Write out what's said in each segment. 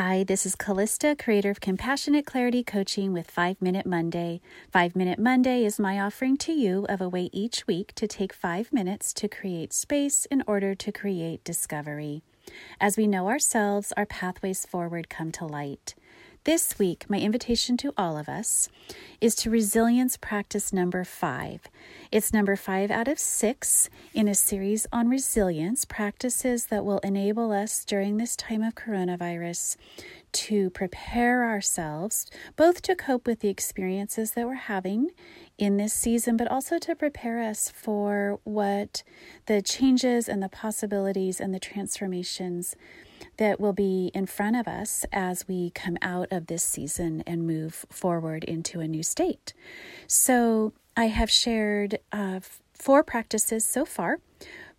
Hi, this is Callista, creator of Compassionate Clarity Coaching with 5 Minute Monday. 5 Minute Monday is my offering to you of a way each week to take 5 minutes to create space in order to create discovery. As we know ourselves, our pathways forward come to light. This week, my invitation to all of us is to resilience practice number five. It's number five out of six in a series on resilience practices that will enable us during this time of coronavirus to prepare ourselves both to cope with the experiences that we're having in this season, but also to prepare us for what the changes and the possibilities and the transformations that will be in front of us as we come out of this season and move forward into a new state. So, I have shared uh, four practices so far.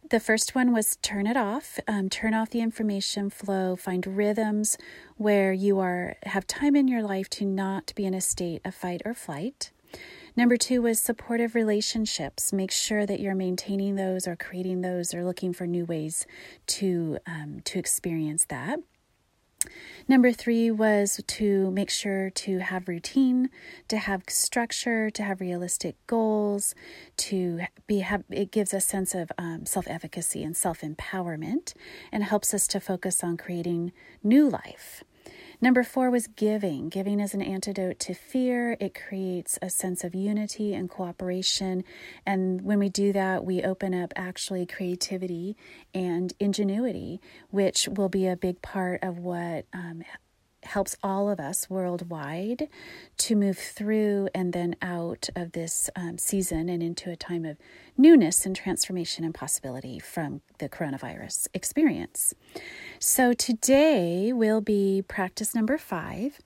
The first one was turn it off, um, turn off the information flow, find rhythms where you are have time in your life to not be in a state of fight or flight. Number two was supportive relationships. Make sure that you're maintaining those or creating those or looking for new ways to um, to experience that. Number three was to make sure to have routine, to have structure, to have realistic goals, to be have. It gives a sense of um, self efficacy and self empowerment, and helps us to focus on creating new life. Number four was giving. Giving is an antidote to fear. It creates a sense of unity and cooperation. And when we do that, we open up actually creativity and ingenuity, which will be a big part of what um, helps all of us worldwide to move through and then out of this um, season and into a time of newness and transformation and possibility from the coronavirus experience. So, today will be practice number five.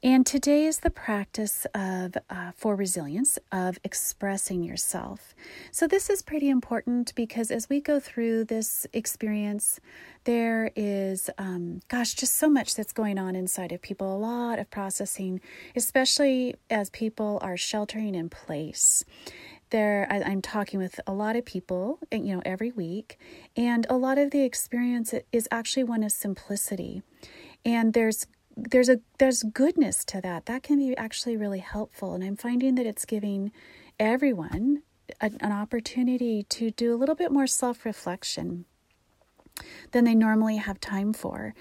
And today is the practice of, uh, for resilience, of expressing yourself. So, this is pretty important because as we go through this experience, there is, um, gosh, just so much that's going on inside of people, a lot of processing, especially as people are sheltering in place there I, am talking with a lot of people you know every week and a lot of the experience is actually one of simplicity. And there's there's a there's goodness to that. That can be actually really helpful and i'm finding that it's giving everyone a, an opportunity to do a little bit more self-reflection than they normally have time for.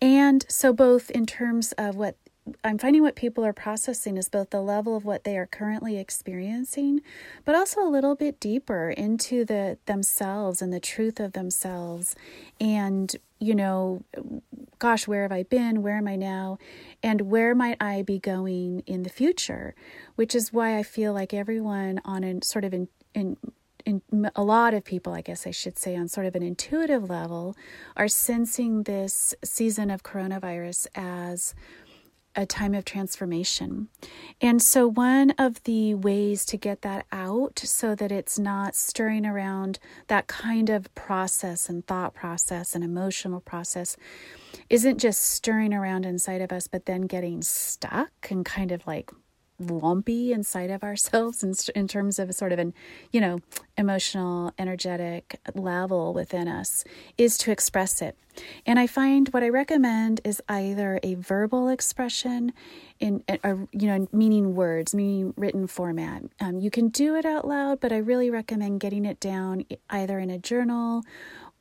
And so both in terms of what I'm finding what people are processing is both the level of what they are currently experiencing, but also a little bit deeper into the themselves and the truth of themselves and you know, gosh, where have I been? Where am I now? And where might I be going in the future? Which is why I feel like everyone on a sort of in, in in a lot of people, I guess I should say, on sort of an intuitive level, are sensing this season of coronavirus as a time of transformation. And so, one of the ways to get that out so that it's not stirring around that kind of process and thought process and emotional process isn't just stirring around inside of us, but then getting stuck and kind of like lumpy inside of ourselves in, in terms of a sort of an you know emotional energetic level within us is to express it. And i find what i recommend is either a verbal expression in a, you know meaning words meaning written format. Um, you can do it out loud but i really recommend getting it down either in a journal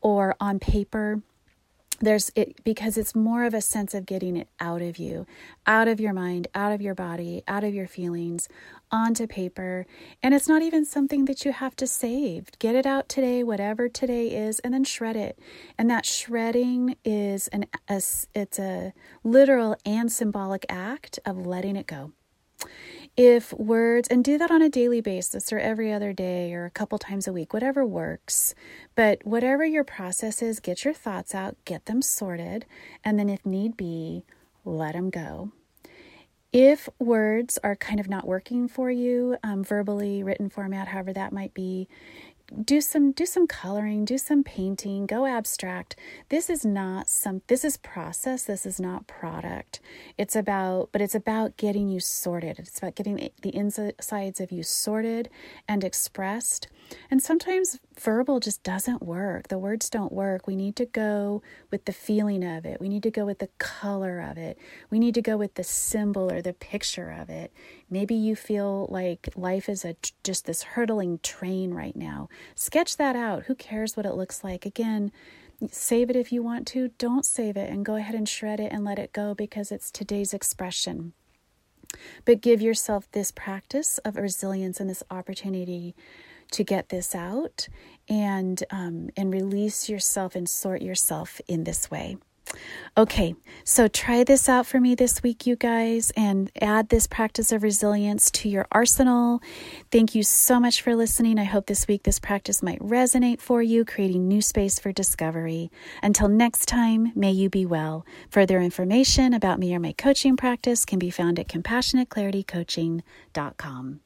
or on paper there's it because it's more of a sense of getting it out of you, out of your mind, out of your body, out of your feelings, onto paper. And it's not even something that you have to save. Get it out today, whatever today is, and then shred it. And that shredding is an a, it's a literal and symbolic act of letting it go if words, and do that on a daily basis or every other day or a couple times a week, whatever works. But whatever your process is, get your thoughts out, get them sorted, and then if need be, let them go. If words are kind of not working for you, um, verbally, written format, however that might be, do some do some coloring, do some painting, go abstract. This is not some this is process, this is not product. It's about but it's about getting you sorted. It's about getting the insides of you sorted and expressed. And sometimes verbal just doesn't work. The words don't work. We need to go with the feeling of it. We need to go with the color of it. We need to go with the symbol or the picture of it. Maybe you feel like life is a just this hurtling train right now. Sketch that out. Who cares what it looks like? Again, save it if you want to. Don't save it and go ahead and shred it and let it go because it's today's expression. But give yourself this practice of resilience and this opportunity to get this out and um, and release yourself and sort yourself in this way. Okay, so try this out for me this week, you guys, and add this practice of resilience to your arsenal. Thank you so much for listening. I hope this week this practice might resonate for you, creating new space for discovery. Until next time, may you be well. Further information about me or my coaching practice can be found at compassionateclaritycoaching.com.